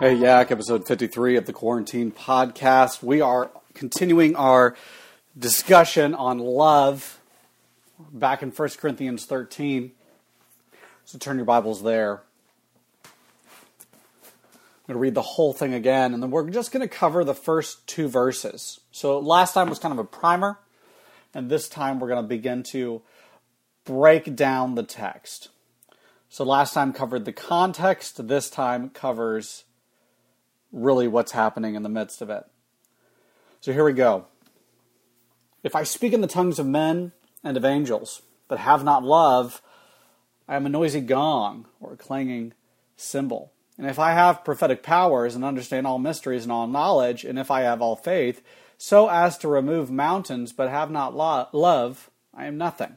Hey, Yak, episode 53 of the Quarantine Podcast. We are continuing our discussion on love back in 1 Corinthians 13. So turn your Bibles there. I'm going to read the whole thing again, and then we're just going to cover the first two verses. So last time was kind of a primer, and this time we're going to begin to break down the text. So last time covered the context, this time covers really what's happening in the midst of it. So here we go. If I speak in the tongues of men and of angels, but have not love, I am a noisy gong or a clanging cymbal. And if I have prophetic powers and understand all mysteries and all knowledge, and if I have all faith, so as to remove mountains, but have not lo- love, I am nothing.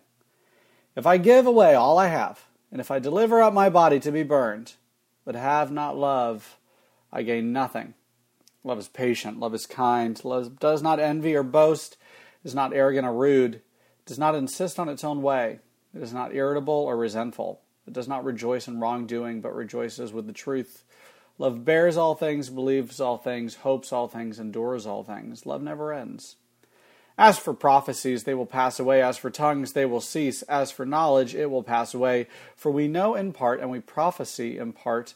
If I give away all I have, and if I deliver up my body to be burned, but have not love, I gain nothing. Love is patient, love is kind, love does not envy or boast, is not arrogant or rude, does not insist on its own way, it is not irritable or resentful, it does not rejoice in wrongdoing, but rejoices with the truth. Love bears all things, believes all things, hopes all things, endures all things. Love never ends. As for prophecies, they will pass away. As for tongues, they will cease. As for knowledge, it will pass away. For we know in part, and we prophesy in part.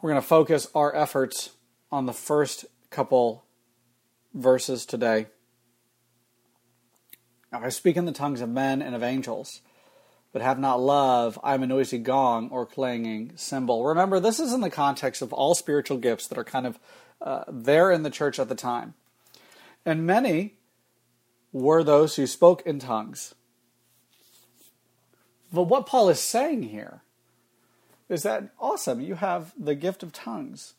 We're going to focus our efforts on the first couple verses today. Now, I speak in the tongues of men and of angels, but have not love, I am a noisy gong or clanging cymbal. Remember, this is in the context of all spiritual gifts that are kind of uh, there in the church at the time. And many were those who spoke in tongues. But what Paul is saying here is that awesome, you have the gift of tongues.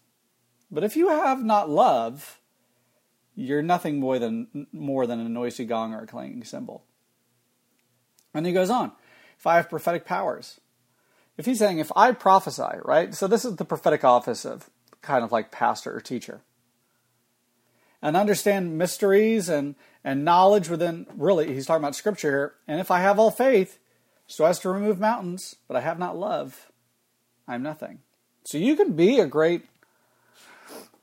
But if you have not love, you're nothing more than more than a noisy gong or a clanging cymbal. And he goes on, if I have prophetic powers. If he's saying if I prophesy, right? So this is the prophetic office of kind of like pastor or teacher. And understand mysteries and, and knowledge within really he's talking about scripture here. And if I have all faith, so as to remove mountains, but I have not love, I'm nothing. So you can be a great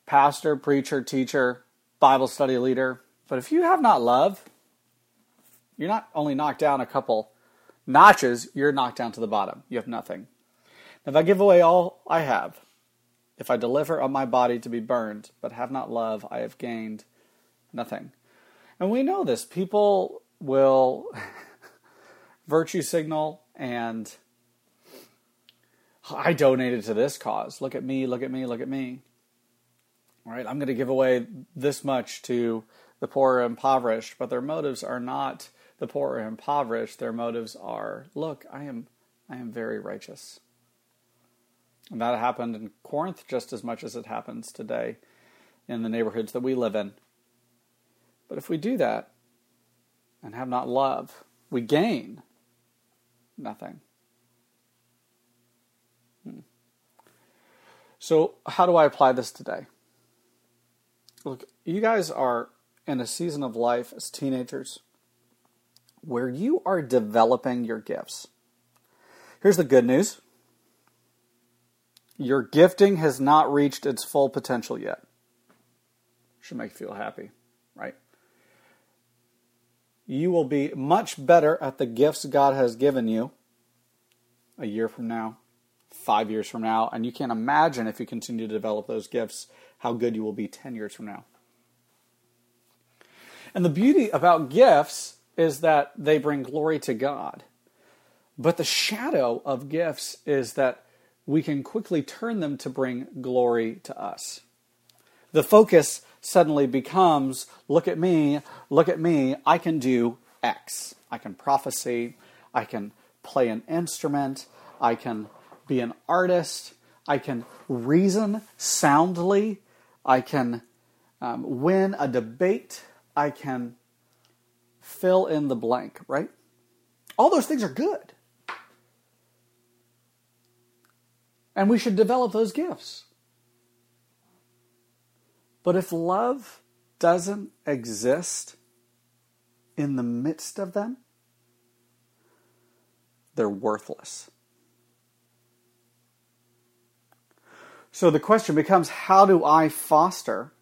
pastor, preacher, teacher, Bible study leader, but if you have not love, you're not only knocked down a couple notches, you're knocked down to the bottom. You have nothing. If I give away all I have, if I deliver up my body to be burned, but have not love, I have gained nothing. And we know this. People will virtue signal and I donated to this cause. Look at me, look at me, look at me. All right, I'm going to give away this much to the poor or impoverished, but their motives are not the poor or impoverished. Their motives are, look, I am I am very righteous. And that happened in Corinth just as much as it happens today in the neighborhoods that we live in. But if we do that and have not love, we gain nothing. So, how do I apply this today? Look, you guys are in a season of life as teenagers where you are developing your gifts. Here's the good news your gifting has not reached its full potential yet. Should make you feel happy, right? You will be much better at the gifts God has given you a year from now, five years from now, and you can't imagine if you continue to develop those gifts how good you will be 10 years from now. And the beauty about gifts is that they bring glory to God. But the shadow of gifts is that we can quickly turn them to bring glory to us. The focus suddenly becomes look at me, look at me, I can do X. I can prophesy, I can play an instrument, I can be an artist. I can reason soundly. I can um, win a debate. I can fill in the blank, right? All those things are good. And we should develop those gifts. But if love doesn't exist in the midst of them, they're worthless. So the question becomes how do I foster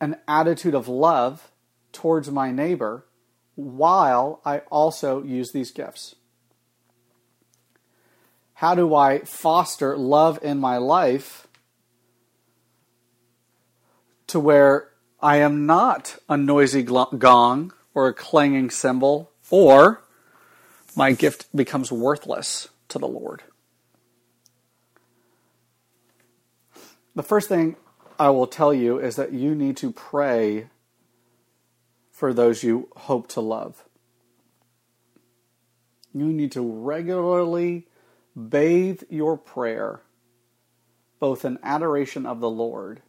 an attitude of love towards my neighbor while I also use these gifts? How do I foster love in my life to where I am not a noisy gong or a clanging cymbal or my gift becomes worthless to the Lord? The first thing I will tell you is that you need to pray for those you hope to love. You need to regularly bathe your prayer both in adoration of the Lord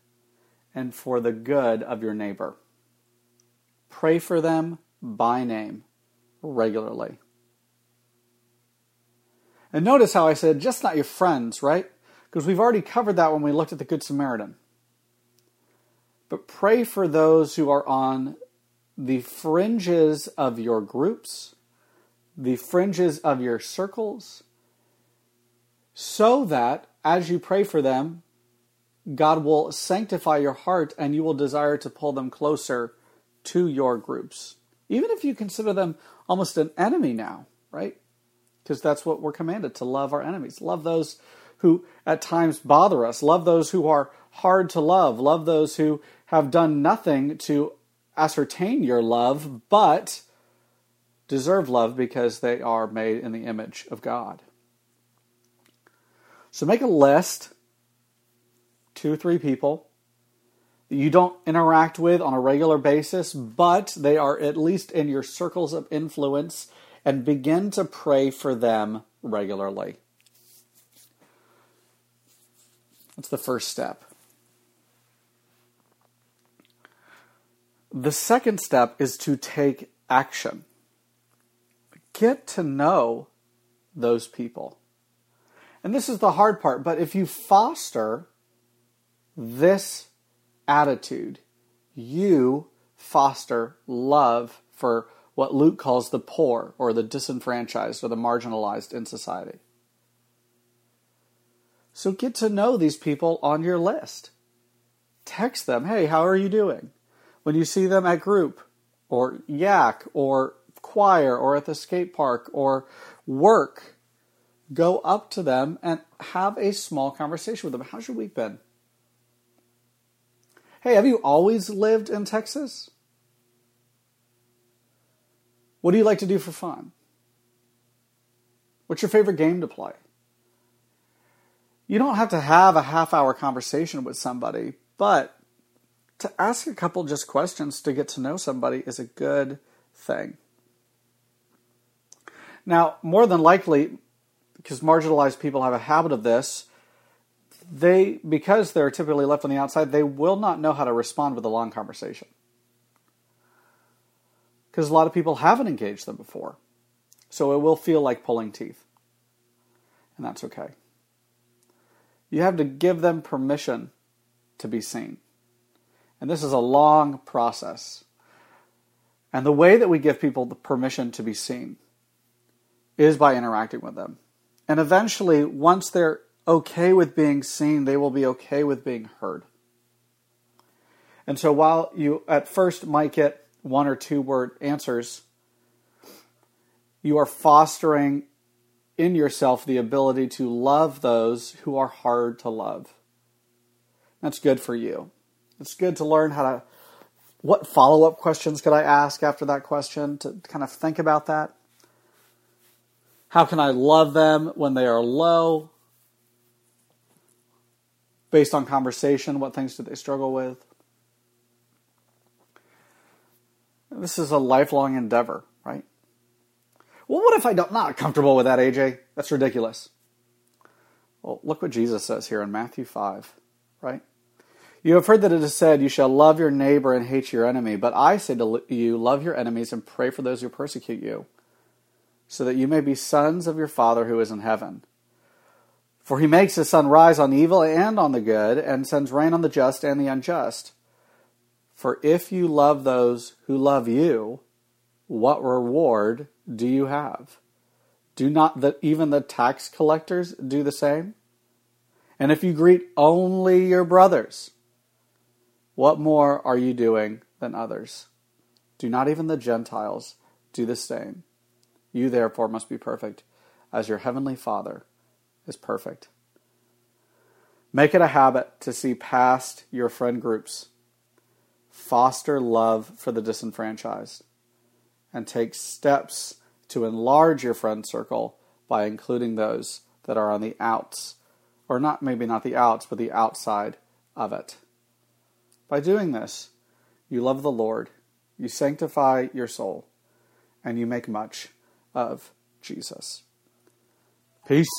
and for the good of your neighbor. Pray for them by name regularly. And notice how I said just not your friends, right? Because we've already covered that when we looked at the Good Samaritan. But pray for those who are on the fringes of your groups, the fringes of your circles, so that as you pray for them, God will sanctify your heart and you will desire to pull them closer to your groups. Even if you consider them almost an enemy now, right? Because that's what we're commanded to love our enemies. Love those who at times bother us. Love those who are hard to love. Love those who have done nothing to ascertain your love, but deserve love because they are made in the image of God. So make a list, two or three people that you don't interact with on a regular basis, but they are at least in your circles of influence, and begin to pray for them regularly. That's the first step. The second step is to take action. Get to know those people. And this is the hard part, but if you foster this attitude, you foster love for what Luke calls the poor or the disenfranchised or the marginalized in society. So get to know these people on your list. Text them, hey, how are you doing? When you see them at group or yak or choir or at the skate park or work, go up to them and have a small conversation with them. How's your week been? Hey, have you always lived in Texas? What do you like to do for fun? What's your favorite game to play? You don't have to have a half hour conversation with somebody, but to ask a couple just questions to get to know somebody is a good thing. Now, more than likely, because marginalized people have a habit of this, they because they're typically left on the outside, they will not know how to respond with a long conversation. Because a lot of people haven't engaged them before. So it will feel like pulling teeth. And that's okay. You have to give them permission to be seen. And this is a long process. And the way that we give people the permission to be seen is by interacting with them. And eventually, once they're okay with being seen, they will be okay with being heard. And so while you at first might get one or two word answers, you are fostering in yourself the ability to love those who are hard to love. That's good for you. It's good to learn how to what follow up questions could I ask after that question to kind of think about that. How can I love them when they are low? Based on conversation, what things do they struggle with? This is a lifelong endeavor? Well, what if I'm not not comfortable with that, AJ? That's ridiculous. Well, look what Jesus says here in Matthew 5, right? You have heard that it is said, You shall love your neighbor and hate your enemy. But I say to you, Love your enemies and pray for those who persecute you, so that you may be sons of your Father who is in heaven. For he makes his sun rise on evil and on the good, and sends rain on the just and the unjust. For if you love those who love you, what reward do you have? Do not even the tax collectors do the same? And if you greet only your brothers, what more are you doing than others? Do not even the Gentiles do the same? You therefore must be perfect, as your heavenly Father is perfect. Make it a habit to see past your friend groups, foster love for the disenfranchised, and take steps to enlarge your friend circle by including those that are on the outs, or not maybe not the outs, but the outside of it. By doing this, you love the Lord, you sanctify your soul, and you make much of Jesus. Peace.